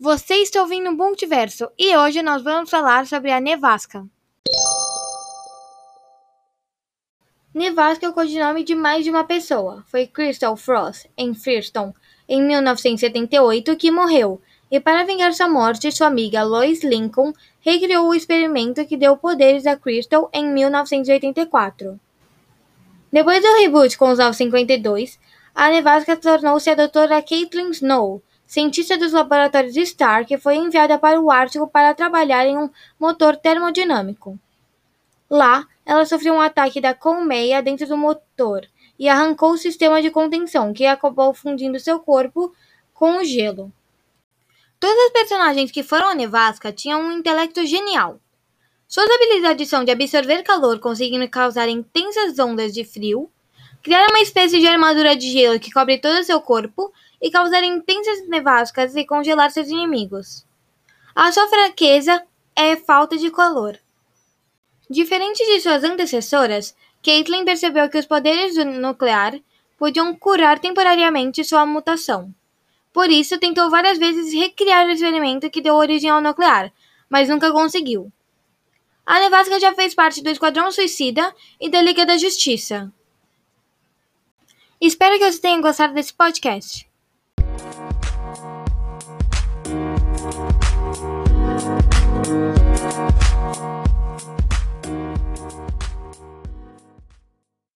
Você está ouvindo o Multiverso e hoje nós vamos falar sobre a nevasca. Nevasca é o codinome de mais de uma pessoa. Foi Crystal Frost, em Firestone, em 1978, que morreu, e para vingar sua morte, sua amiga Lois Lincoln recriou o experimento que deu poderes a Crystal em 1984. Depois do reboot com os Novos 52, a Nevasca tornou-se a doutora Caitlin Snow, cientista dos laboratórios Stark, foi enviada para o Ártico para trabalhar em um motor termodinâmico. Lá, ela sofreu um ataque da colmeia dentro do motor e arrancou o sistema de contenção, que acabou fundindo seu corpo com o gelo. Todas as personagens que foram a nevasca tinham um intelecto genial. Suas habilidades são de absorver calor, conseguindo causar intensas ondas de frio, criar uma espécie de armadura de gelo que cobre todo o seu corpo e causar intensas nevascas e congelar seus inimigos. A sua fraqueza é falta de calor. Diferente de suas antecessoras, Caitlin percebeu que os poderes do nuclear podiam curar temporariamente sua mutação. Por isso, tentou várias vezes recriar o experimento que deu origem ao nuclear, mas nunca conseguiu. A Nevasca já fez parte do Esquadrão Suicida e da Liga da Justiça. Espero que você tenha gostado desse podcast.